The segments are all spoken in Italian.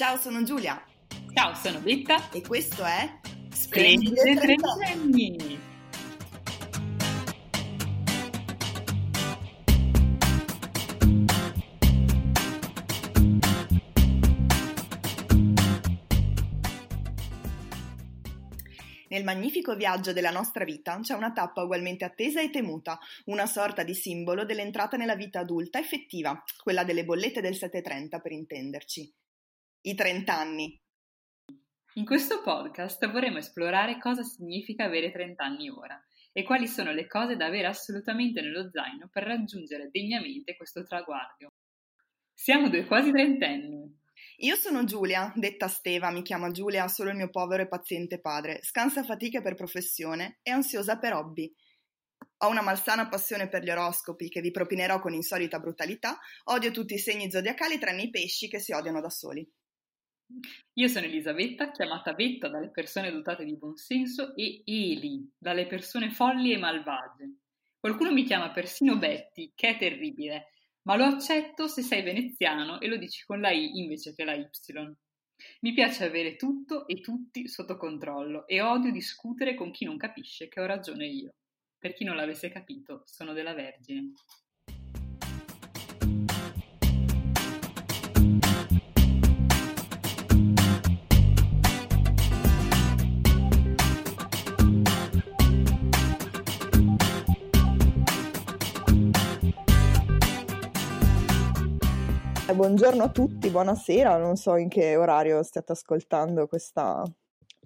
Ciao, sono Giulia. Ciao, sono Betta. E questo è Splendide Trentenni. Nel magnifico viaggio della nostra vita c'è una tappa ugualmente attesa e temuta, una sorta di simbolo dell'entrata nella vita adulta effettiva, quella delle bollette del 730 per intenderci. I 30 anni. In questo podcast vorremmo esplorare cosa significa avere 30 anni ora e quali sono le cose da avere assolutamente nello zaino per raggiungere degnamente questo traguardo. Siamo due quasi trentenni, io sono Giulia, detta Steva, mi chiama Giulia solo il mio povero e paziente padre, scansa fatiche per professione e ansiosa per hobby. Ho una malsana passione per gli oroscopi che vi propinerò con insolita brutalità, odio tutti i segni zodiacali tranne i pesci che si odiano da soli. Io sono Elisabetta, chiamata Betta dalle persone dotate di buonsenso e Eli dalle persone folli e malvagie. Qualcuno mi chiama persino Betty, che è terribile, ma lo accetto se sei veneziano e lo dici con la I invece che la Y. Mi piace avere tutto e tutti sotto controllo e odio discutere con chi non capisce che ho ragione io. Per chi non l'avesse capito, sono della Vergine. Buongiorno a tutti, buonasera, non so in che orario stiate ascoltando questa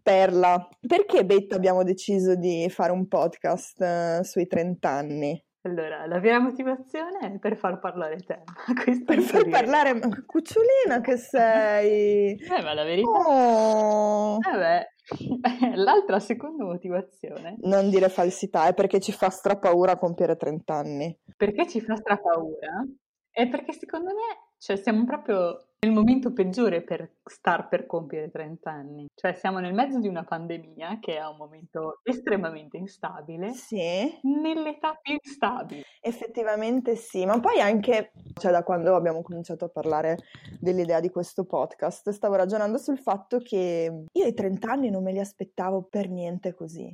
perla. Perché Betta abbiamo deciso di fare un podcast eh, sui 30 anni? Allora, la vera motivazione è per far parlare te. per far parlare, cucciolina che sei! Eh, ma la verità... Oh. Eh beh, l'altra seconda motivazione. Non dire falsità, è perché ci fa strapaura compiere 30 anni. Perché ci fa strapaura? È perché secondo me cioè, siamo proprio nel momento peggiore per star per compiere 30 anni. Cioè, siamo nel mezzo di una pandemia che è un momento estremamente instabile. Sì. Nell'età più instabile. Effettivamente sì, ma poi anche, cioè, da quando abbiamo cominciato a parlare dell'idea di questo podcast, stavo ragionando sul fatto che io ai 30 anni non me li aspettavo per niente così.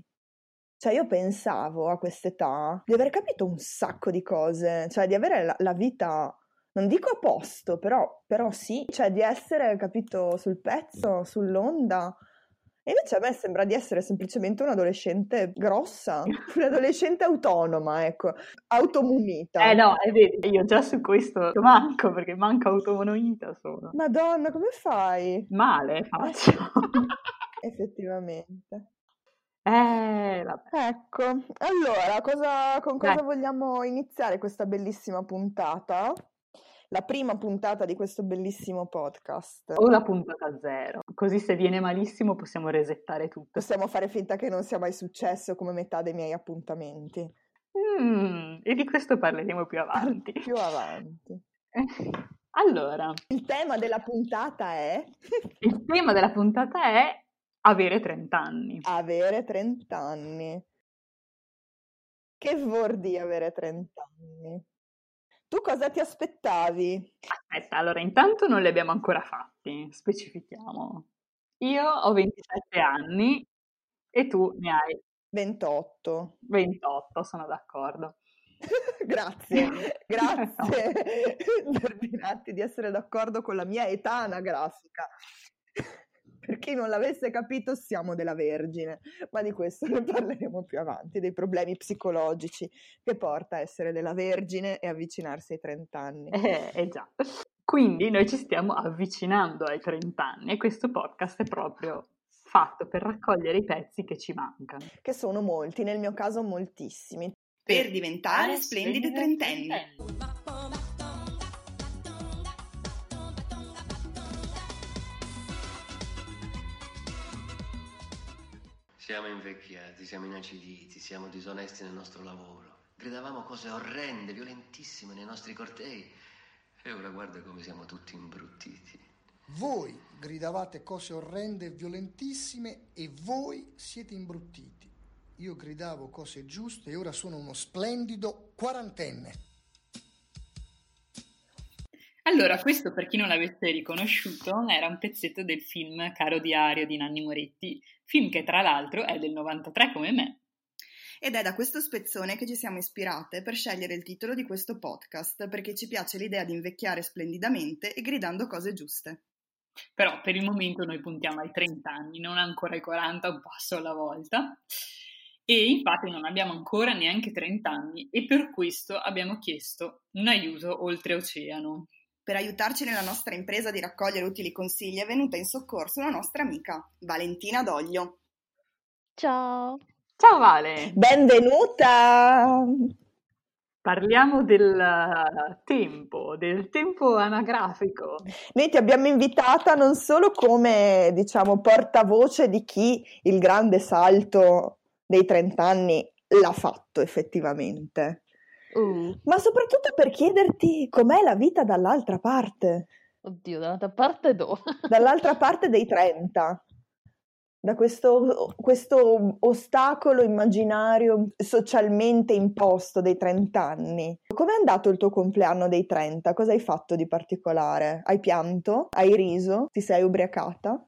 Cioè io pensavo a quest'età di aver capito un sacco di cose, cioè di avere la, la vita non dico a posto, però, però sì, cioè di essere, capito, sul pezzo, sull'onda. E invece a me sembra di essere semplicemente un'adolescente grossa, un'adolescente autonoma, ecco, automunita. Eh no, vero, io già su questo manco, perché manca automunita solo. Madonna, come fai? Male faccio. Effettivamente. Eh. Ecco, allora, cosa, con cosa Dai. vogliamo iniziare questa bellissima puntata? La prima puntata di questo bellissimo podcast. O la puntata zero, così se viene malissimo possiamo resettare tutto. Possiamo fare finta che non sia mai successo come metà dei miei appuntamenti. Mm, e di questo parleremo più avanti. più avanti. Allora. Il tema della puntata è... Il tema della puntata è avere 30 anni. Avere 30 anni. Che vuol dire avere 30 anni? Tu cosa ti aspettavi? Aspetta, allora intanto non li abbiamo ancora fatti, specifichiamo. Io ho 27 anni e tu ne hai 28. 28, sono d'accordo. grazie, grazie per dirti di essere d'accordo con la mia età anagrafica. Per chi non l'avesse capito, siamo della Vergine, ma di questo ne parleremo più avanti, dei problemi psicologici che porta a essere della Vergine e avvicinarsi ai 30 anni. Eh, eh già. Quindi noi ci stiamo avvicinando ai 30 anni e questo podcast è proprio fatto per raccogliere i pezzi che ci mancano. Che sono molti, nel mio caso moltissimi. Per diventare splendide trentenni. Siamo invecchiati, siamo inaciditi, siamo disonesti nel nostro lavoro. Gridavamo cose orrende, violentissime nei nostri cortei. E ora guarda come siamo tutti imbruttiti. Voi gridavate cose orrende e violentissime e voi siete imbruttiti. Io gridavo cose giuste e ora sono uno splendido quarantenne. Allora, questo per chi non l'avesse riconosciuto era un pezzetto del film Caro Diario di Nanni Moretti, film che tra l'altro è del 93 come me. Ed è da questo spezzone che ci siamo ispirate per scegliere il titolo di questo podcast, perché ci piace l'idea di invecchiare splendidamente e gridando cose giuste. Però per il momento noi puntiamo ai 30 anni, non ancora ai 40, un passo alla volta. E infatti non abbiamo ancora neanche 30 anni e per questo abbiamo chiesto un aiuto oltreoceano. Per aiutarci nella nostra impresa di raccogliere utili consigli è venuta in soccorso una nostra amica, Valentina Doglio. Ciao! Ciao Vale! Benvenuta! Parliamo del tempo, del tempo anagrafico. Noi ti abbiamo invitata non solo come, diciamo, portavoce di chi il grande salto dei 30 anni l'ha fatto effettivamente, Uh, ma soprattutto per chiederti com'è la vita dall'altra parte, oddio, dall'altra parte dove? dall'altra parte dei 30, da questo, questo ostacolo immaginario socialmente imposto dei 30 anni. Com'è andato il tuo compleanno dei 30? Cosa hai fatto di particolare? Hai pianto? Hai riso? Ti sei ubriacata?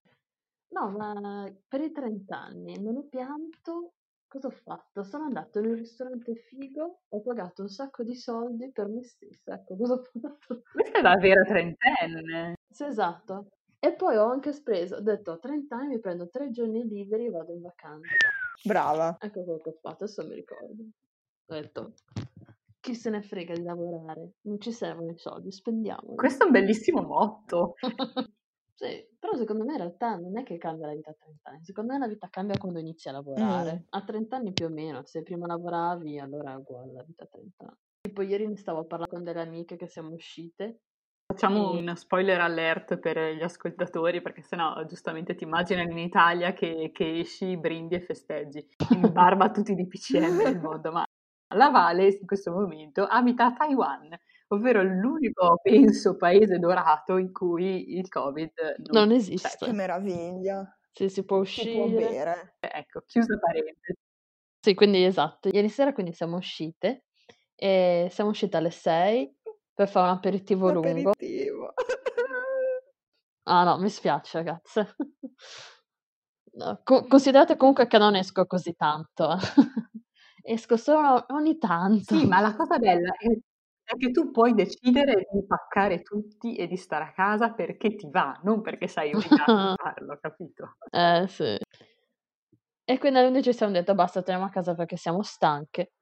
No, ma per i 30 anni non ho pianto. Cosa ho fatto? Sono andato in un ristorante figo, ho pagato un sacco di soldi per me stessa. Ecco, cosa ho fatto? Questa è la vera trentenne. Sì, esatto. E poi ho anche speso, ho detto a 30 anni mi prendo tre giorni liberi e vado in vacanza. Brava. Ecco quello che ho fatto, adesso mi ricordo. Ho detto, chi se ne frega di lavorare? Non ci servono i soldi, spendiamoli. Questo è un bellissimo motto. Sì, però secondo me in realtà non è che cambia la vita a 30 anni, secondo me la vita cambia quando inizi a lavorare. Mm. A 30 anni più o meno, se prima lavoravi allora è uguale la vita a 30 anni. Tipo ieri ne stavo parlando con delle amiche che siamo uscite. Facciamo E- un spoiler alert per gli ascoltatori, perché sennò giustamente ti immaginano in Italia che, che esci, brindi e festeggi, in barba a tutti i DPCM del mondo, ma la Vale in questo momento abita a Taiwan, ovvero l'unico, penso, paese dorato in cui il Covid non, Non c'è. esiste. Che meraviglia. Sì, si può Si può uscire. bere. Ecco, chiusa parentesi. Sì, quindi esatto. Ieri sera quindi siamo uscite e siamo uscite alle 6 per fare un aperitivo lungo. Aperitivo. Ah no, mi spiace ragazze. No, co- considerate comunque che non esco così tanto. Esco solo ogni tanto. Sì, ma la cosa bella è, che tu puoi decidere di paccare tutti e di stare a casa perché ti va, non perché sei obbligato a farlo, capito? Eh sì. E quindi alle 11 ci siamo detto basta, torniamo a casa perché siamo stanche.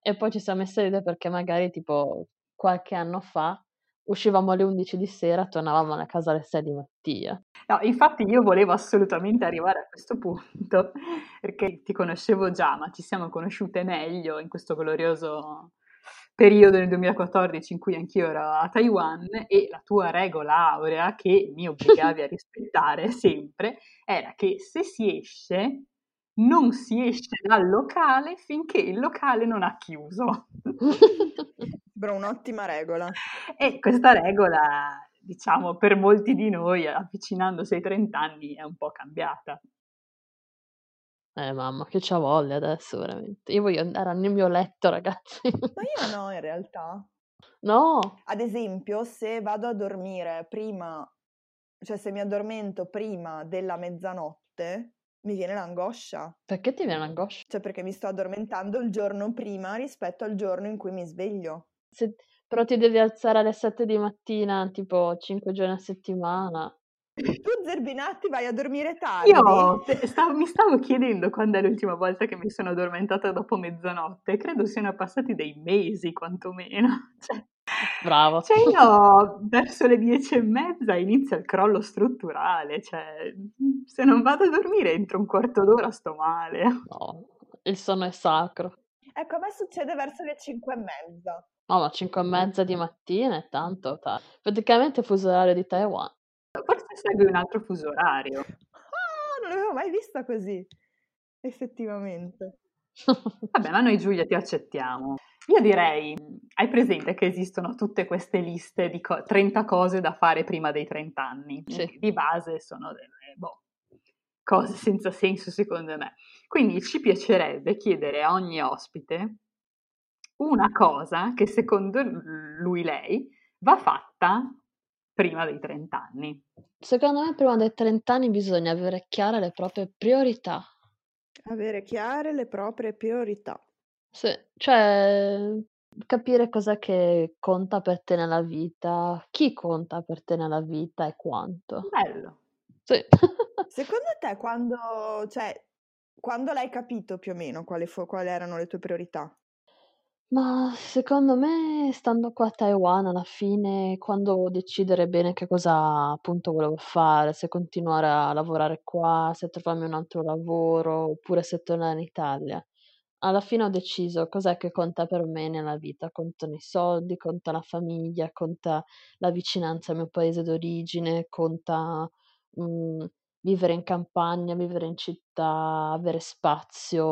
E poi ci siamo messe a ridere perché magari tipo qualche anno fa uscivamo alle 11 di sera, tornavamo a casa alle 6 di mattina. No, infatti io volevo assolutamente arrivare a questo punto, perché ti conoscevo già, ma ci siamo conosciute meglio in questo glorioso periodo nel 2014 in cui anch'io ero a Taiwan e la tua regola aurea che mi obbligavi a rispettare sempre era che se si esce non si esce dal locale finché il locale non ha chiuso. Sembra un'ottima regola. E questa regola, diciamo, per molti di noi, avvicinandosi ai 30 anni, è un po' cambiata. Eh mamma, che c'ha voglia adesso veramente. Io voglio andare nel mio letto, ragazzi. Ma io no, in realtà. No, Ad esempio, se vado a dormire prima, cioè se mi addormento prima della mezzanotte, mi viene l'angoscia. perché ti viene l'angoscia? Cioè perché mi sto addormentando il giorno prima rispetto al giorno in cui mi sveglio. Se- Però ti devi alzare alle 7 di mattina, tipo 5 giorni a settimana. Tu Zerbinatti vai a dormire tardi? Io stavo- mi stavo chiedendo quando è l'ultima volta che mi sono addormentata dopo mezzanotte, credo siano passati dei mesi quantomeno. Cioè, Bravo. cioè io verso le dieci e mezza inizia il crollo strutturale, cioè se non vado a dormire entro un quarto d'ora sto male. No, il sonno è sacro. Ecco, a me succede verso le cinque e mezza. No, ma 5 e mezza di mattina è tanto tardi. Praticamente fuso orario di Taiwan. Forse segui un altro fuso orario. Ah, non l'avevo mai vista così, effettivamente. Vabbè, ma noi Giulia ti accettiamo. Io direi, hai presente che esistono tutte queste liste di co- 30 cose da fare prima dei 30 anni? Sì. Di base sono delle boh, cose senza senso secondo me. Quindi ci piacerebbe chiedere a ogni ospite una cosa che secondo lui lei va fatta prima dei 30 anni? Secondo me prima dei 30 anni bisogna avere chiare le proprie priorità. Avere chiare le proprie priorità. Sì, cioè capire cos'è che conta per te nella vita, chi conta per te nella vita e quanto. Bello. Sì. Secondo te quando, cioè, quando l'hai capito più o meno quali, fo- quali erano le tue priorità? Ma secondo me, stando qua a Taiwan, alla fine, quando devo decidere bene che cosa appunto volevo fare, se continuare a lavorare qua, se trovarmi un altro lavoro, oppure se tornare in Italia, alla fine ho deciso cos'è che conta per me nella vita. Contano i soldi, conta la famiglia, conta la vicinanza al mio paese d'origine, conta mm, vivere in campagna, vivere in città, avere spazio,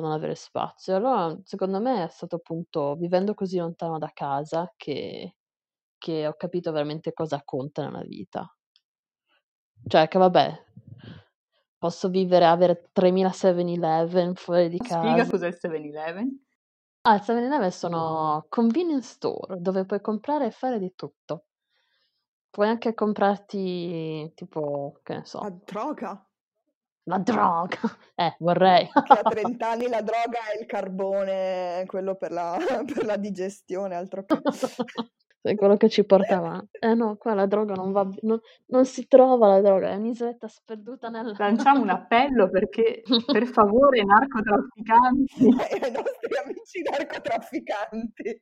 non avere spazio. Allora, secondo me è stato appunto vivendo così lontano da casa che, che ho capito veramente cosa conta nella vita. Cioè, che vabbè, posso vivere, avere 3000 7-Eleven fuori di Spiega casa. cos'è il 7-Eleven. Ah, il 7-Eleven sono convenience store dove puoi comprare e fare di tutto. Puoi anche comprarti, tipo, che ne so, La droga? la droga. Eh, vorrei. Che a 30 anni la droga è il carbone, quello per la, per la digestione, altro che... È quello che ci porta avanti. Eh no, qua la droga non va, non, non si trova la droga, è un'isoletta sperduta nel... Lanciamo un appello perché, per favore, narcotrafficanti. ai nostri amici narcotrafficanti,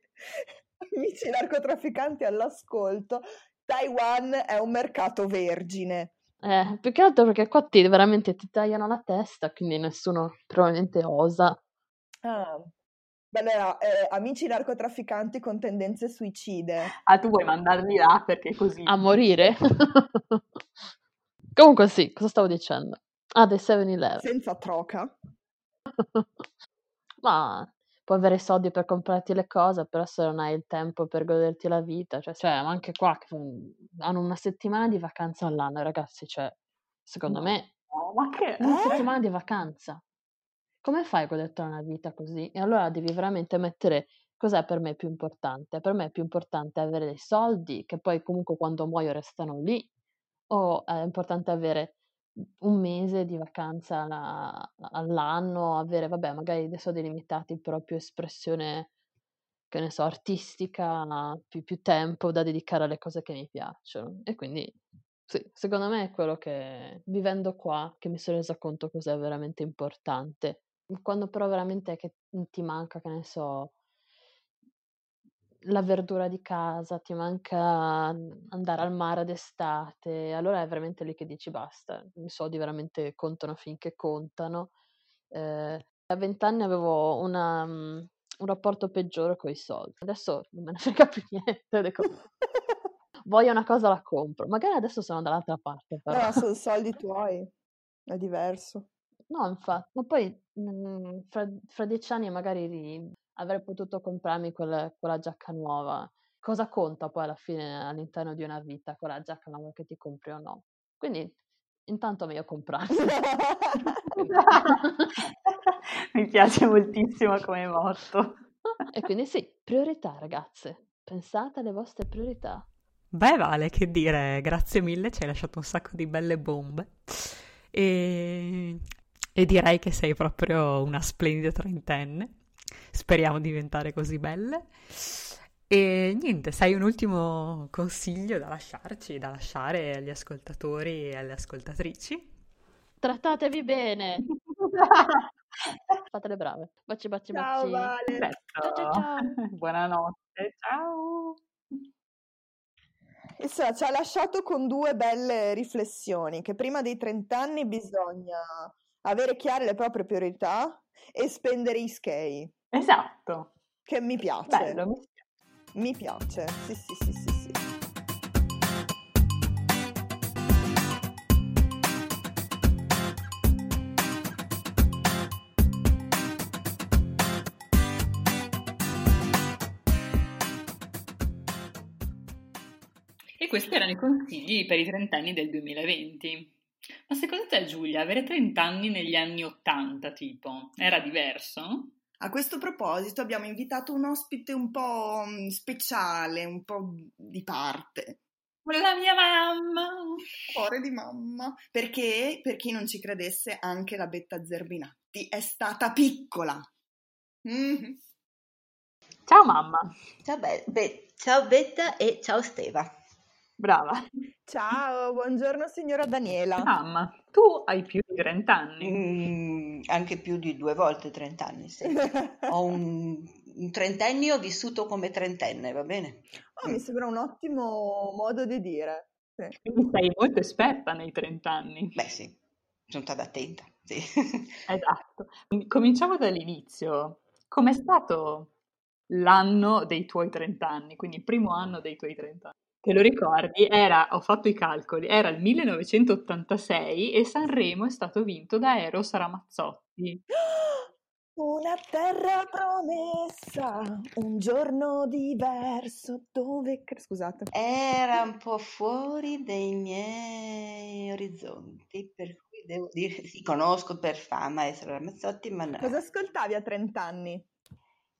amici narcotrafficanti all'ascolto, Taiwan è un mercato vergine. Eh, più che altro perché qua ti veramente ti tagliano la testa, quindi nessuno probabilmente osa. Ah. Beh, allora, eh, amici narcotrafficanti con tendenze suicide. Ah, tu vuoi mandarli là perché così... A morire? Comunque sì, cosa stavo dicendo? Ah, dei 7-Eleven. Senza troca. Ma puoi avere i soldi per comprarti le cose, però se non hai il tempo per goderti la vita, cioè, cioè ma anche qua hanno una settimana di vacanza all'anno, ragazzi, cioè, secondo No, me, no, ma che... una settimana di vacanza. Come fai a goderti una vita così? E allora devi veramente mettere cos'è per me più importante. Per me è più importante avere dei soldi, che poi comunque quando muoio restano lì, o è importante avere un mese di vacanza alla- all'anno, avere, vabbè, magari dei soldi limitati, però più espressione, che ne so, artistica, più, più tempo da dedicare alle cose che mi piacciono. E quindi, sì, secondo me è quello che, vivendo qua, che mi sono resa conto cos'è veramente importante. Quando però veramente è che ti manca, che ne so, la verdura di casa, ti manca andare al mare d'estate, allora è veramente lì che dici basta, i soldi veramente contano finché contano. Eh, a vent'anni avevo una, mm, un rapporto peggiore con i soldi, adesso non me ne frega più niente, voglio una cosa la compro, magari adesso sono dall'altra parte però. No, sono soldi tuoi, è diverso. No, infatti, ma poi mm, fra, fra dieci anni magari ri- avrei potuto comprarmi quella, quella giacca nuova. Cosa conta poi alla fine all'interno di una vita quella giacca nuova che ti compri o no? Quindi intanto è meglio comprarsi. Mi piace moltissimo come motto. E quindi sì, priorità ragazze, pensate alle vostre priorità. Beh, Vale, che dire, grazie mille, ci hai lasciato un sacco di belle bombe. E, e direi che sei proprio una splendida trentenne. Speriamo di diventare così belle. E niente, sai un ultimo consiglio da lasciarci, da lasciare agli ascoltatori e alle ascoltatrici? Trattatevi bene, fate le brave. Baci baci Ciao baci. Vale. Ciao ciao ciao. Buonanotte, ciao. Insomma, ci ha lasciato con due belle riflessioni, che prima dei 30 anni bisogna avere chiare le proprie priorità e spendere i skei, Esatto. che mi piace. Bello, mi Mi piace, sì, sì, sì, sì, sì. E questi erano i consigli per i trentenni del 2020. Ma secondo te, Giulia, avere 30 anni negli anni 80, tipo, era diverso? A questo proposito abbiamo invitato un ospite un po' mm, speciale, un po' di parte. La mia mamma! Cuore di mamma. Perché, per chi non ci credesse, anche la Betta Zerbinatti è stata piccola. Mm-hmm. Ciao mamma. Ciao, Be- Be- ciao Betta e ciao Steva. Brava. Ciao, buongiorno signora Daniela. Mamma, tu hai più di 30 anni. Mm, anche più di due volte 30 anni, sì. Ho un, un trentennio vissuto come trentenne, va bene? Oh, mi sembra un ottimo modo di dire. Sì. Quindi sei molto esperta nei 30 anni. Beh sì, sono stata attenta, sì. Esatto. Cominciamo dall'inizio. Com'è stato l'anno dei tuoi 30 anni, quindi il primo anno dei tuoi 30 anni? Te lo ricordi? Era, ho fatto i calcoli, era il 1986 e Sanremo è stato vinto da Eros Ramazzotti. Una terra promessa, un giorno diverso, dove... Scusate. Era un po' fuori dai miei orizzonti, per cui devo dire, sì, conosco per fama Eros Ramazzotti, ma no. Cosa ascoltavi a 30 anni?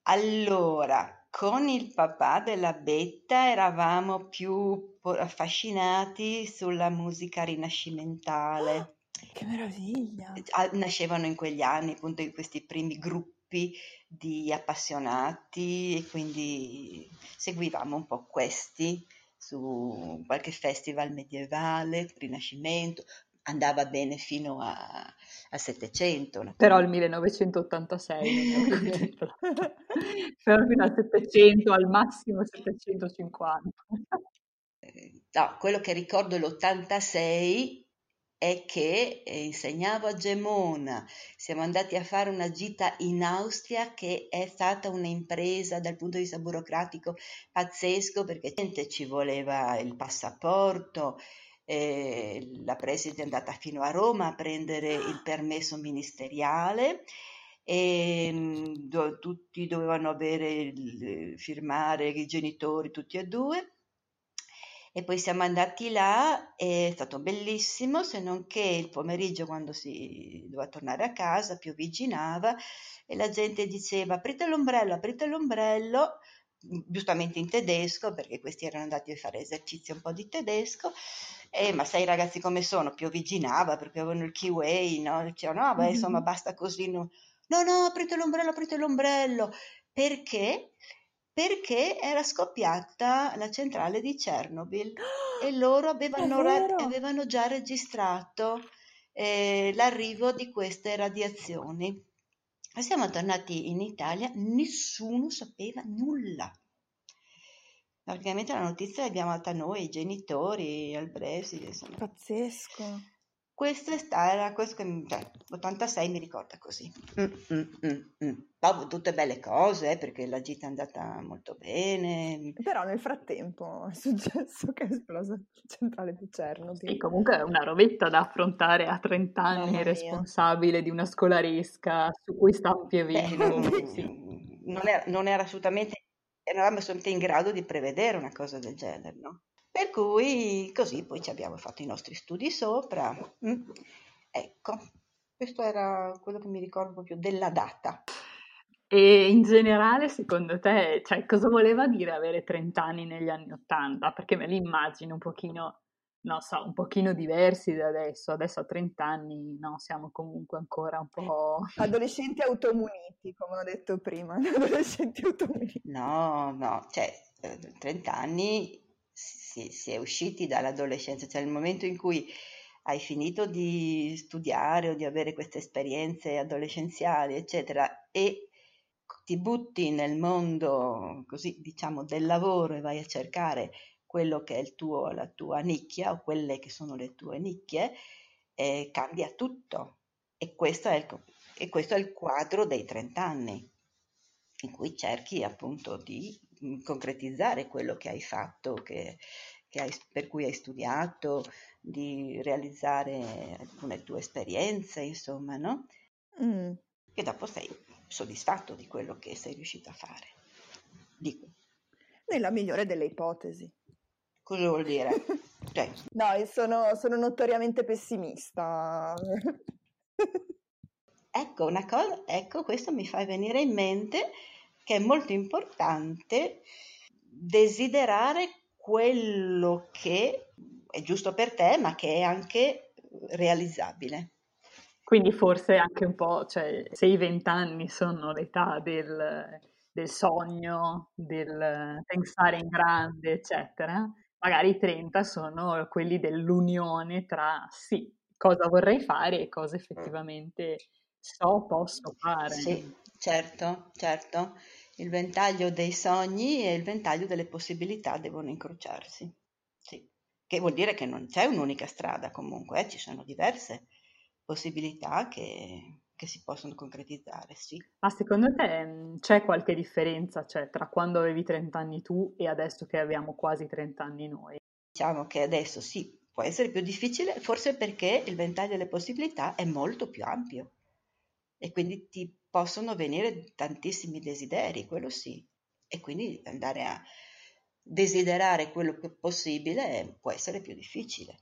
Allora, con il papà della Betta eravamo più affascinati sulla musica rinascimentale. Che meraviglia! Nascevano in quegli anni appunto questi primi gruppi di appassionati e quindi seguivamo un po' questi su qualche festival medievale, Rinascimento, andava bene fino a, a 700. Però il 1986 non è Però fino al 700, al massimo 750. Eh, no, quello che ricordo l'86 è che eh, insegnavo a Gemona, siamo andati a fare una gita in Austria che è stata un'impresa dal punto di vista burocratico pazzesco perché ci voleva il passaporto, eh, la preside è andata fino a Roma a prendere il permesso ministeriale e mm, do, tutti dovevano avere il, firmare i genitori tutti e due. E poi siamo andati là, è stato bellissimo, se non che il pomeriggio quando si doveva tornare a casa piovigginava e la gente diceva aprite l'ombrello, aprite l'ombrello, giustamente in tedesco perché questi erano andati a fare esercizio un po' di tedesco eh, ma sai ragazzi come sono, piovigginava perché avevano il keyway, no? Dicevano, no, beh, insomma, basta così. No, no, no aprite l'ombrello, aprite l'ombrello. Perché? Perché era scoppiata la centrale di Chernobyl e loro avevano, ra- avevano già registrato eh, l'arrivo di queste radiazioni. Siamo tornati in Italia, nessuno sapeva nulla. Praticamente la notizia l'abbiamo data noi, i genitori, al preside, insomma. Pazzesco. Questo è stato, questo che, cioè, 86 mi ricorda così. Mm, mm, mm, mm. Dopo tutte belle cose, eh, perché la gita è andata molto bene. Però nel frattempo è successo che è esplosa la centrale di Chernobyl. E comunque è una rovetta da affrontare a 30 anni, responsabile di una scolaresca su cui sta piovendo. Beh, sì. non, era, non era assolutamente eravamo assolutamente in grado di prevedere una cosa del genere, no? Per cui così poi ci abbiamo fatto i nostri studi sopra. Mm. Ecco, questo era quello che mi ricordo proprio della data. E in generale, secondo te, cioè, cosa voleva dire avere 30 anni negli anni 80? Perché me li immagino un pochino non so, un pochino diversi da adesso. Adesso a 30 anni no, siamo comunque ancora un po'... Adolescenti automuniti, come ho detto prima, adolescenti automuniti. No, no, cioè 30 eh, anni si, si è usciti dall'adolescenza, cioè il momento in cui hai finito di studiare o di avere queste esperienze adolescenziali, eccetera, e ti butti nel mondo così diciamo del lavoro e vai a cercare quello che è il tuo, la tua nicchia o quelle che sono le tue nicchie, eh, cambia tutto. E questo, è il, e questo è il quadro dei 30 anni, in cui cerchi appunto di mm, concretizzare quello che hai fatto, che, che hai, per cui hai studiato, di realizzare alcune tue esperienze, insomma, no? Mm. E dopo sei soddisfatto di quello che sei riuscito a fare. Dico. Nella migliore delle ipotesi. Cosa vuol dire? Cioè. No, sono, sono notoriamente pessimista. ecco, una cosa, ecco, questo mi fa venire in mente che è molto importante desiderare quello che è giusto per te, ma che è anche realizzabile. Quindi forse anche un po', cioè, se i vent'anni sono l'età del, del sogno, del pensare in grande, eccetera, magari i 30 sono quelli dell'unione tra sì, cosa vorrei fare e cosa effettivamente so, posso fare. Sì, certo, certo. Il ventaglio dei sogni e il ventaglio delle possibilità devono incrociarsi. Sì. Che vuol dire che non c'è un'unica strada comunque, eh? ci sono diverse possibilità che, che si possono concretizzare, sì. Ma secondo te mm, c'è qualche differenza cioè, tra quando avevi 30 anni tu e adesso che abbiamo quasi 30 anni noi? Diciamo che adesso sì, può essere più difficile, forse perché il ventaglio delle possibilità è molto più ampio e quindi ti possono venire tantissimi desideri, quello sì, e quindi andare a desiderare quello che è possibile può essere più difficile,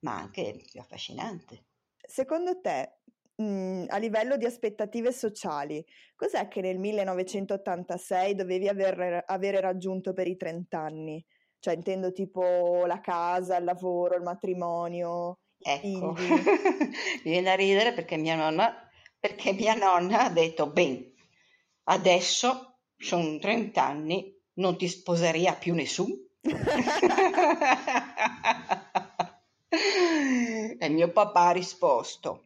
ma anche più affascinante. Secondo te, mh, a livello di aspettative sociali, cos'è che nel 1986 dovevi aver, avere raggiunto per i 30 anni? Cioè intendo tipo la casa, il lavoro, il matrimonio, ecco. Mi viene a ridere perché mia nonna perché mia nonna ha detto, ben, adesso sono 30 anni, non ti sposeria più nessuno. e mio papà ha risposto,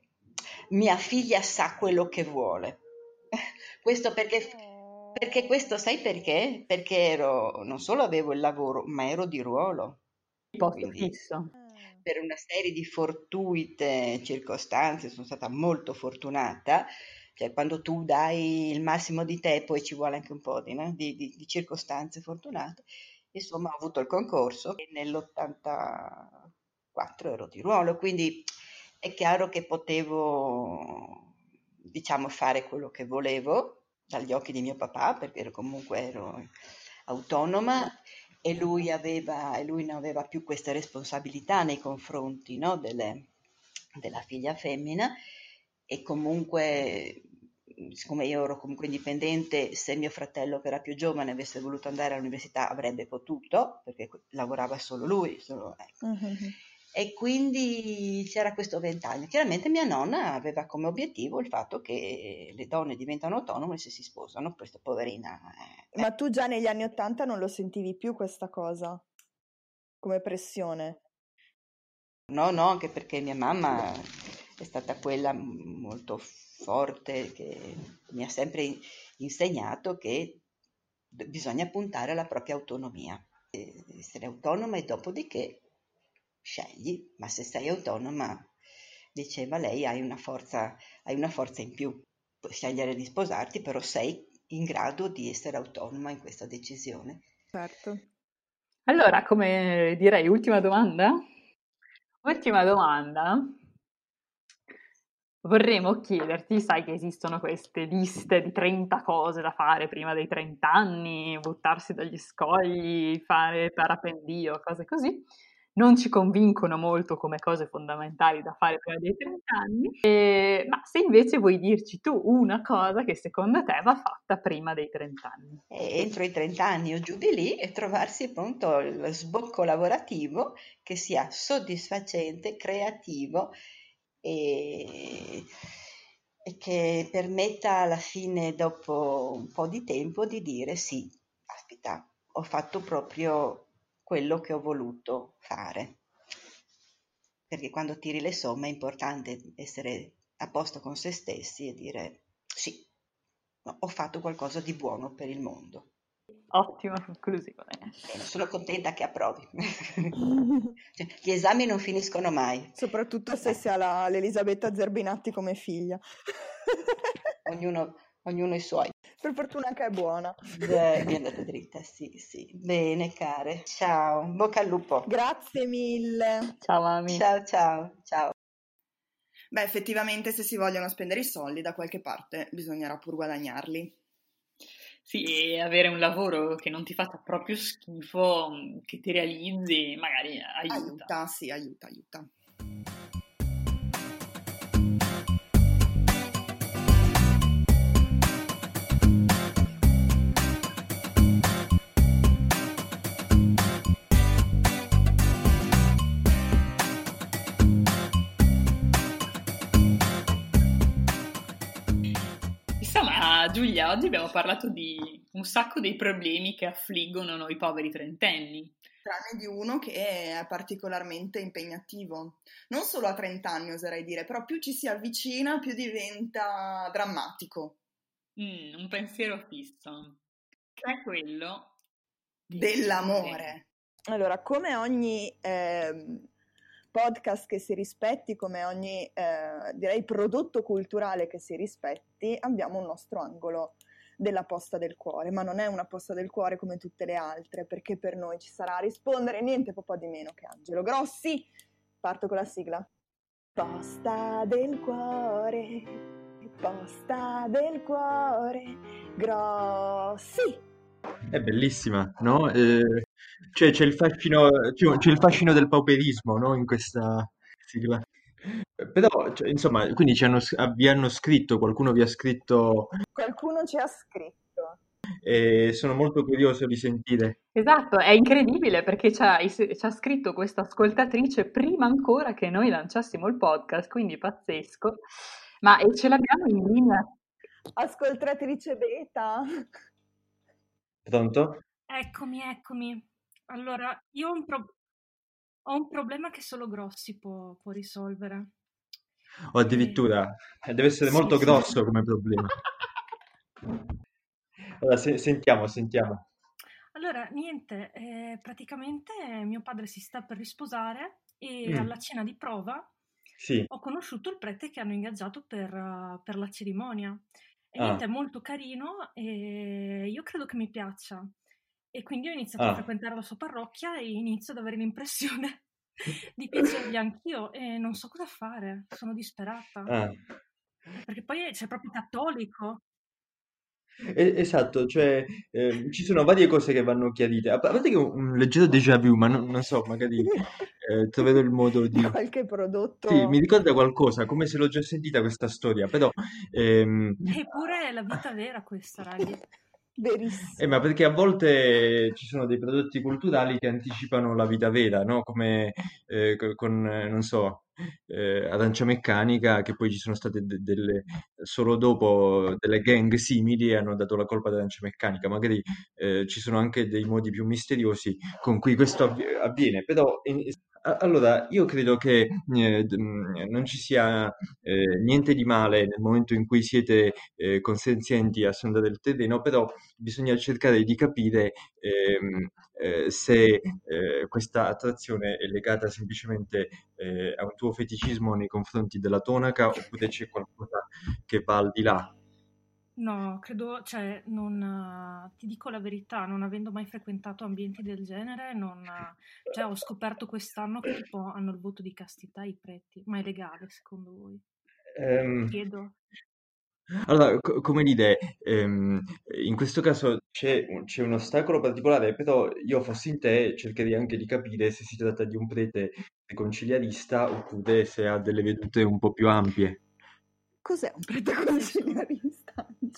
mia figlia sa quello che vuole. Questo perché, perché questo sai perché? Perché ero, non solo avevo il lavoro, ma ero di ruolo. Posto fisso per una serie di fortuite circostanze, sono stata molto fortunata, cioè quando tu dai il massimo di te poi ci vuole anche un po' di, no? di, di, di circostanze fortunate, insomma ho avuto il concorso e nell'84 ero di ruolo, quindi è chiaro che potevo diciamo fare quello che volevo dagli occhi di mio papà perché comunque ero autonoma e lui, aveva, e lui non aveva più queste responsabilità nei confronti no, delle, della figlia femmina e comunque siccome io ero comunque indipendente, se mio fratello che era più giovane avesse voluto andare all'università avrebbe potuto, perché lavorava solo lui, solo, ecco. uh-huh e quindi c'era questo ventaglio. Chiaramente mia nonna aveva come obiettivo il fatto che le donne diventano autonome se si sposano, questa poverina. Eh. Ma tu già negli anni Ottanta non lo sentivi più questa cosa come pressione? No, no, anche perché mia mamma è stata quella molto forte che mi ha sempre insegnato che bisogna puntare alla propria autonomia, essere autonoma e dopodiché scegli, ma se sei autonoma, diceva lei, hai una forza, hai una forza in più. Puoi scegliere di sposarti, però sei in grado di essere autonoma in questa decisione. Certo. Allora, come direi, ultima domanda? Ultima domanda. Vorremmo chiederti, sai che esistono queste liste di 30 cose da fare prima dei 30 anni, buttarsi dagli scogli, fare parapendio, cose così non ci convincono molto come cose fondamentali da fare prima dei 30 anni, e, ma se invece vuoi dirci tu una cosa che secondo te va fatta prima dei 30 anni. Entro i 30 anni o giù di lì e trovarsi appunto il sbocco lavorativo che sia soddisfacente, creativo e, e che permetta alla fine, dopo un po' di tempo, di dire sì, aspetta, ho fatto proprio quello che ho voluto fare. Perché quando tiri le somme è importante essere a posto con se stessi e dire sì, ho fatto qualcosa di buono per il mondo. Ottima conclusione. Bene, sono contenta che approvi. cioè, gli esami non finiscono mai. Soprattutto se si ha la, l'Elisabetta Zerbinatti come figlia. ognuno, ognuno i suoi. Per fortuna che è buona. Beh, mi è andata dritta, sì, sì. Bene, care. Ciao, bocca al lupo. Grazie mille. Ciao, Mami. Ciao, ciao, ciao. Beh, effettivamente se si vogliono spendere i soldi da qualche parte bisognerà pur guadagnarli. Sì, e avere un lavoro che non ti faccia proprio schifo, che ti realizzi, magari aiuta. Aiuta, sì, aiuta, aiuta. Giulia, oggi abbiamo parlato di un sacco dei problemi che affliggono noi poveri trentenni. Tranne di uno che è particolarmente impegnativo. Non solo a 30 anni, oserei dire, però più ci si avvicina, più diventa drammatico. Mm, un pensiero fisso, che è quello dell'amore. Allora, come ogni eh, podcast che si rispetti, come ogni, eh, direi, prodotto culturale che si rispetti, abbiamo un nostro angolo della posta del cuore, ma non è una posta del cuore come tutte le altre, perché per noi ci sarà a rispondere niente po' di meno che Angelo Grossi. Parto con la sigla. Posta del cuore, posta del cuore, Grossi. È bellissima, no? Eh, cioè, c'è il fascino, c'è il fascino del pauperismo, no? In questa sigla. Però, cioè, insomma, quindi ci hanno, vi hanno scritto, qualcuno vi ha scritto... Qualcuno ci ha scritto. E sono molto curioso di sentire. Esatto, è incredibile perché ci ha, ci ha scritto questa ascoltatrice prima ancora che noi lanciassimo il podcast, quindi pazzesco. Ma e ce l'abbiamo in linea. Ascoltatrice beta. Pronto? Eccomi, eccomi. Allora, io ho un, pro- ho un problema che solo Grossi può, può risolvere. O addirittura, eh, deve essere molto sì, grosso sì. come problema. Allora, se- sentiamo, sentiamo. Allora, niente, eh, praticamente mio padre si sta per risposare e mm. alla cena di prova sì. ho conosciuto il prete che hanno ingaggiato per, per la cerimonia. E ah. niente, è molto carino e io credo che mi piaccia. E quindi ho iniziato ah. a frequentare la sua parrocchia e inizio ad avere l'impressione di piacergli anch'io e non so cosa fare, sono disperata. Ah. Perché poi c'è proprio cattolico. Esatto, cioè eh, ci sono varie cose che vanno chiarite. A parte che un, un leggero déjà vu, ma non, non so, magari eh, troverò il modo di... Qualche prodotto... Sì, mi ricorda qualcosa, come se l'ho già sentita questa storia, però... Ehm... Eppure è la vita vera questa, ragazzi. Verissimo. Eh, ma perché a volte ci sono dei prodotti culturali che anticipano la vita vera, no? Come eh, con, non so, eh, Arancia Meccanica, che poi ci sono state de- delle, solo dopo delle gang simili hanno dato la colpa ad Arancia Meccanica. Magari eh, ci sono anche dei modi più misteriosi con cui questo avv- avviene, però in, allora, io credo che eh, non ci sia eh, niente di male nel momento in cui siete eh, consenzienti a sondare il terreno, però bisogna cercare di capire ehm, eh, se eh, questa attrazione è legata semplicemente eh, a un tuo feticismo nei confronti della tonaca oppure c'è qualcosa che va al di là. No, credo, cioè, non, ti dico la verità, non avendo mai frequentato ambienti del genere, non, cioè, ho scoperto quest'anno che tipo hanno il voto di castità i preti, ma è legale secondo voi? Um, Chiedo. Allora, co- come dire, ehm, in questo caso c'è, c'è un ostacolo particolare, però io fossi in te cercherei anche di capire se si tratta di un prete conciliarista oppure se ha delle vedute un po' più ampie. Cos'è un prete conciliarista?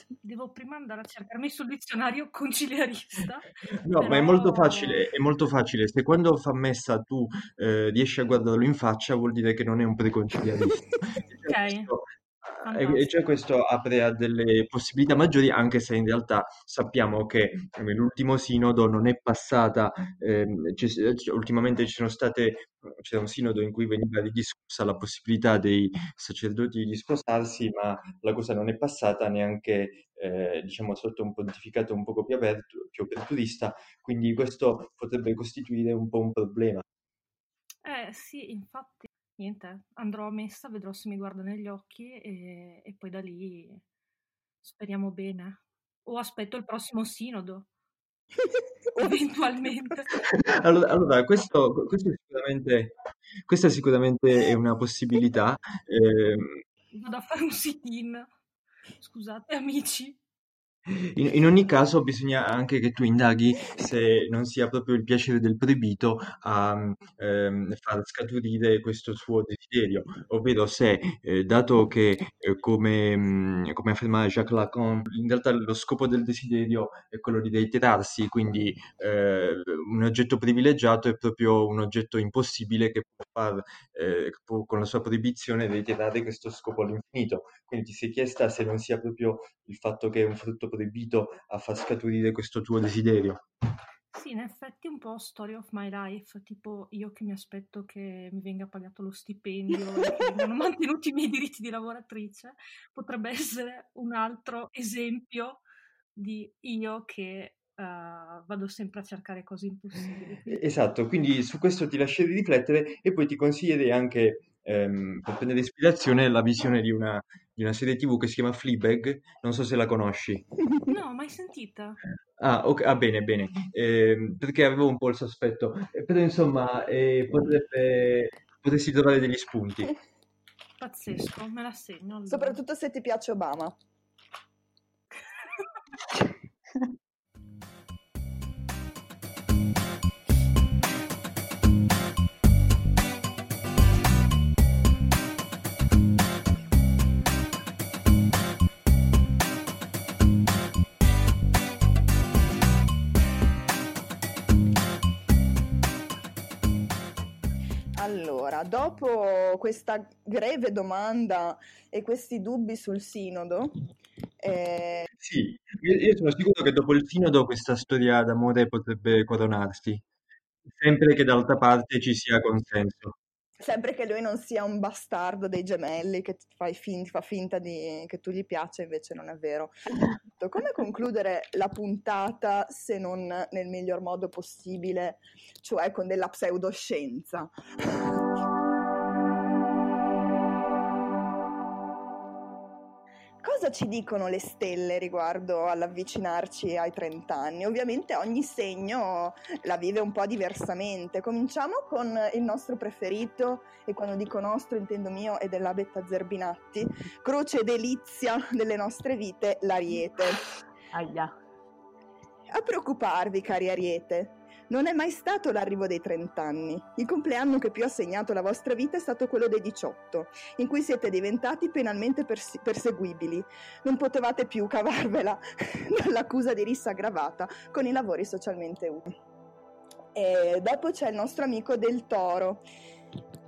Devo prima andare a cercarmi sul dizionario conciliarista. No, però... ma è molto facile, è molto facile. Se quando fa messa tu eh, riesci a guardarlo in faccia, vuol dire che non è un preconciliarista. ok. E già questo apre a delle possibilità maggiori, anche se in realtà sappiamo che l'ultimo sinodo non è passata, eh, ultimamente ci sono state, c'era un sinodo in cui veniva ridiscussa la possibilità dei sacerdoti di sposarsi, ma la cosa non è passata neanche eh, diciamo sotto un pontificato un poco più aperto, più aperturista, quindi questo potrebbe costituire un po' un problema. Eh sì, infatti niente, andrò a messa, vedrò se mi guarda negli occhi e, e poi da lì speriamo bene. O aspetto il prossimo sinodo. eventualmente. Allora, allora questo, questo, sicuramente, questa sicuramente è una possibilità. Eh... Vado a fare un sit-in. Scusate, amici. In, in, ogni caso bisogna anche che tu indaghi se non sia proprio il piacere del proibito a ehm, far scaturire questo suo desiderio, ovvero se, eh, dato che eh, come, mh, come afferma Jacques Lacan, in realtà lo scopo del desiderio è quello di reiterarsi, quindi eh, un oggetto privilegiato è proprio un oggetto impossibile che può, far, eh, può con la sua proibizione reiterare questo scopo all'infinito. Quindi ti sei chiesta se non sia proprio il fatto che è un frutto proibito a far scaturire questo tuo desiderio. Sì, in effetti un po' story of my life, tipo io che mi aspetto che mi venga pagato lo stipendio e che vengano mantenuti i miei diritti di lavoratrice, potrebbe essere un altro esempio di io che uh, vado sempre a cercare cose impossibili. Esatto, quindi su questo ti lascerei riflettere e poi ti consiglierei anche ehm, per prendere ispirazione la visione di una, di una serie tv che si chiama Fleabag, non so se la conosci. No, mai sentita. Ah, ok, ah, bene, bene, eh, perché avevo un po' il sospetto, eh, però insomma eh, potrebbe, potresti trovare degli spunti. Pazzesco, me la segno. Allora. Soprattutto se ti piace Obama. Allora, dopo questa greve domanda e questi dubbi sul sinodo, eh... Sì, io sono sicuro che dopo il sinodo questa storia d'amore potrebbe coronarsi, sempre che d'altra parte ci sia consenso. Sempre che lui non sia un bastardo dei gemelli che fin- fa finta di, che tu gli piace, invece non è vero. Come concludere la puntata se non nel miglior modo possibile, cioè con della pseudoscienza? Cosa ci dicono le stelle riguardo all'avvicinarci ai 30 anni? Ovviamente ogni segno la vive un po' diversamente. Cominciamo con il nostro preferito, e quando dico nostro intendo mio e della Betta Zerbinatti, croce delizia delle nostre vite, l'Ariete. Aia. A preoccuparvi, cari Ariete, non è mai stato l'arrivo dei 30 anni. Il compleanno che più ha segnato la vostra vita è stato quello dei 18, in cui siete diventati penalmente perse- perseguibili. Non potevate più cavarvela dall'accusa di rissa aggravata con i lavori socialmente utili. E dopo c'è il nostro amico del toro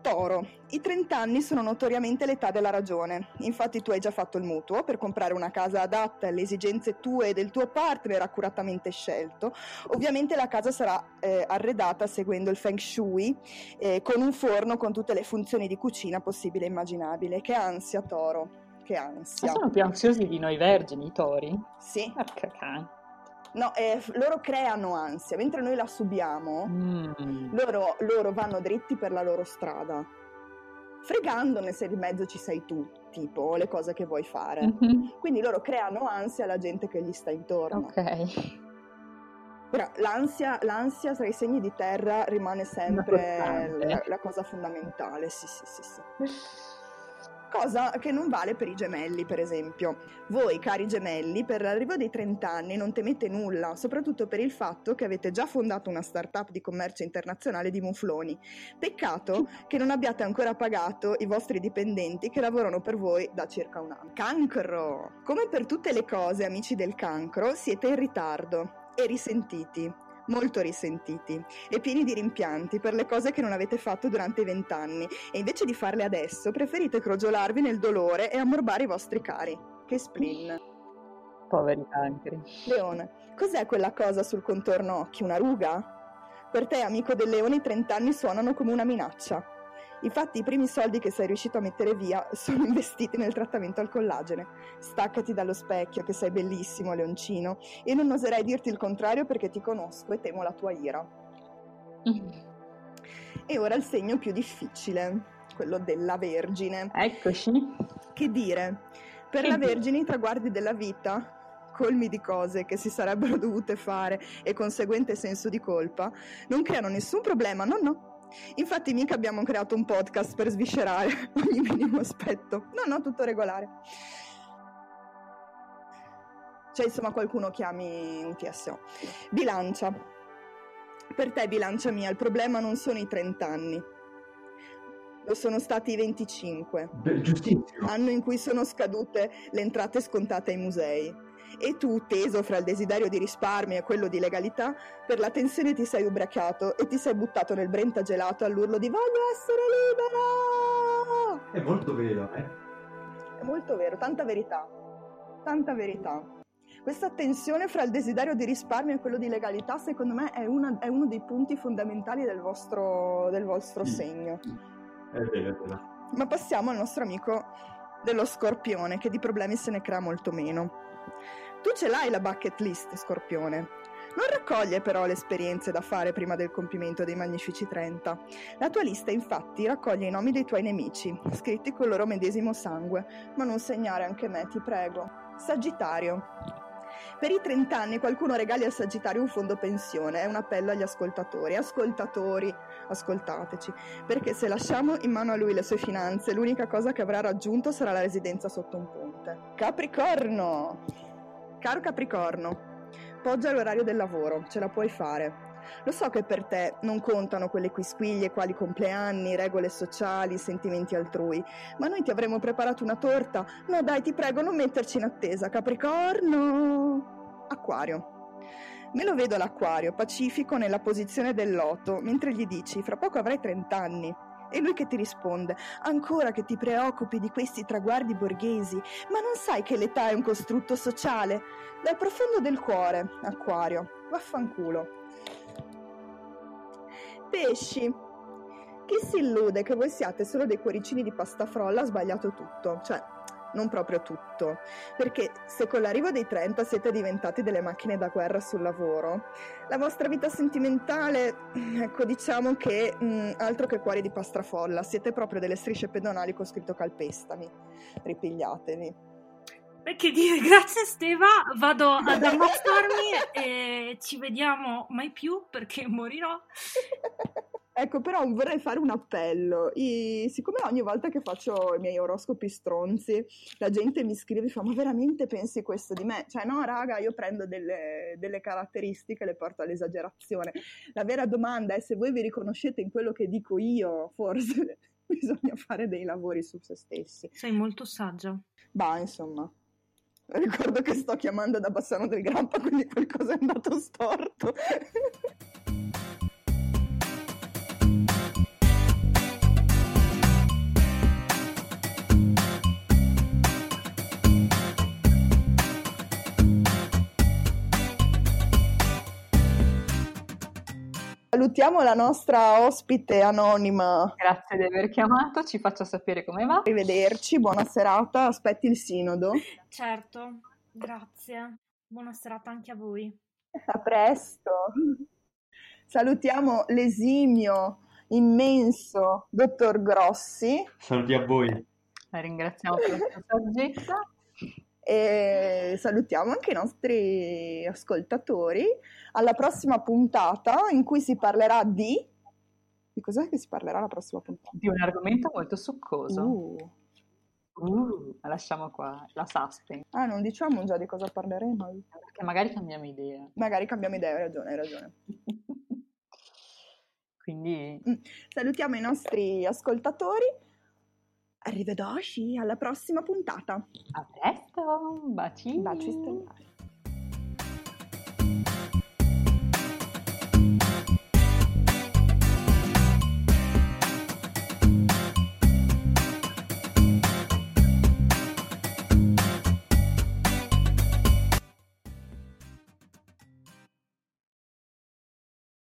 Toro, i 30 anni sono notoriamente l'età della ragione. Infatti tu hai già fatto il mutuo per comprare una casa adatta alle esigenze tue e del tuo partner accuratamente scelto. Ovviamente la casa sarà eh, arredata seguendo il Feng Shui eh, con un forno con tutte le funzioni di cucina possibile e immaginabile. Che ansia, Toro, che ansia. Ma sono più ansiosi di noi vergini, i tori? Sì. Porca cane. No, eh, loro creano ansia, mentre noi la subiamo, mm. loro, loro, vanno dritti per la loro strada, fregandone se di mezzo ci sei tu, tipo le cose che vuoi fare. Mm-hmm. Quindi loro creano ansia alla gente che gli sta intorno. Ok. Però l'ansia, l'ansia tra i segni di terra rimane sempre la, la, cosa fondamentale, sì, sì, sì. sì cosa che non vale per i gemelli, per esempio. Voi, cari gemelli, per l'arrivo dei 30 anni non temete nulla, soprattutto per il fatto che avete già fondato una startup di commercio internazionale di mufloni. Peccato che non abbiate ancora pagato i vostri dipendenti che lavorano per voi da circa un anno. Cancro! Come per tutte le cose, amici del cancro, siete in ritardo e risentiti molto risentiti e pieni di rimpianti per le cose che non avete fatto durante i vent'anni e invece di farle adesso preferite crogiolarvi nel dolore e ammorbare i vostri cari. Che spleen. Poveri cancri. Leone, cos'è quella cosa sul contorno occhi? Una ruga? Per te, amico del leone, i trent'anni suonano come una minaccia. Infatti i primi soldi che sei riuscito a mettere via sono investiti nel trattamento al collagene. Staccati dallo specchio che sei bellissimo, leoncino, e non oserei dirti il contrario perché ti conosco e temo la tua ira. E ora il segno più difficile, quello della Vergine. Eccoci. Che dire? Per che la Vergine i traguardi della vita colmi di cose che si sarebbero dovute fare e conseguente senso di colpa, non creano nessun problema, no, no, Infatti mica abbiamo creato un podcast per sviscerare ogni minimo aspetto. No, no, tutto regolare. cioè insomma qualcuno chiami un TSO. Bilancia. Per te, bilancia mia, il problema non sono i 30 anni. Lo sono stati i 25. Beh, giustissimo. Anno in cui sono scadute le entrate scontate ai musei. E tu, teso fra il desiderio di risparmio e quello di legalità, per la tensione ti sei ubriacato e ti sei buttato nel brenta gelato all'urlo di voglio essere libero! È molto vero, eh? È molto vero, tanta verità. Tanta verità. Questa tensione fra il desiderio di risparmio e quello di legalità, secondo me, è, una, è uno dei punti fondamentali del vostro, del vostro segno. È vero, è vero. Ma passiamo al nostro amico dello scorpione, che di problemi se ne crea molto meno. Tu ce l'hai la bucket list, Scorpione. Non raccoglie però le esperienze da fare prima del compimento dei magnifici 30. La tua lista infatti raccoglie i nomi dei tuoi nemici, scritti col loro medesimo sangue, ma non segnare anche me, ti prego. Sagittario. Per i 30 anni qualcuno regali al Sagittario un fondo pensione, è un appello agli ascoltatori. Ascoltatori, ascoltateci, perché se lasciamo in mano a lui le sue finanze, l'unica cosa che avrà raggiunto sarà la residenza sotto un ponte. Capricorno! Caro Capricorno, poggia l'orario del lavoro, ce la puoi fare. Lo so che per te non contano quelle quisquiglie quali compleanni, regole sociali, sentimenti altrui, ma noi ti avremmo preparato una torta. No dai, ti prego, non metterci in attesa, Capricorno. Acquario. Me lo vedo l'acquario, pacifico nella posizione del loto, mentre gli dici, fra poco avrai 30 anni. E lui che ti risponde, ancora che ti preoccupi di questi traguardi borghesi, ma non sai che l'età è un costrutto sociale? Dal profondo del cuore, acquario, vaffanculo. Pesci. Chi si illude che voi siate solo dei cuoricini di pasta frolla ha sbagliato tutto, cioè non proprio tutto, perché se con l'arrivo dei 30 siete diventati delle macchine da guerra sul lavoro, la vostra vita sentimentale, ecco diciamo che mh, mm, altro che cuori di pastrafolla, siete proprio delle strisce pedonali con scritto calpestami, ripigliatevi. Beh, che dire, grazie Steva, vado ad ammazzarmi e ci vediamo mai più perché morirò. Ecco, però vorrei fare un appello. I, siccome ogni volta che faccio i miei oroscopi stronzi, la gente mi scrive e fa: Ma veramente pensi questo di me? Cioè, no, raga, io prendo delle, delle caratteristiche e le porto all'esagerazione. La vera domanda è se voi vi riconoscete in quello che dico io, forse bisogna fare dei lavori su se stessi. Sei molto saggia. Bah, insomma. Ricordo che sto chiamando da Bassano del Grappa, quindi qualcosa è andato storto. Salutiamo la nostra ospite anonima. Grazie di aver chiamato, ci faccia sapere come va. Arrivederci, buona serata, aspetti il sinodo. Certo, grazie. Buona serata anche a voi. A presto. Salutiamo l'esimio, immenso dottor Grossi. Saluti a voi. La ringraziamo per la sua saggezza. E salutiamo anche i nostri ascoltatori alla prossima puntata in cui si parlerà di... Di cos'è che si parlerà la prossima puntata? Di un argomento molto succoso. Uh. Uh, la lasciamo qua, la suspense. Ah, non diciamo già di cosa parleremo? Perché magari cambiamo idea. Magari cambiamo idea, hai ragione, hai ragione. Quindi... Mm. Salutiamo i nostri ascoltatori. Arrivederci, alla prossima puntata. A presto, baci. Baci stellari.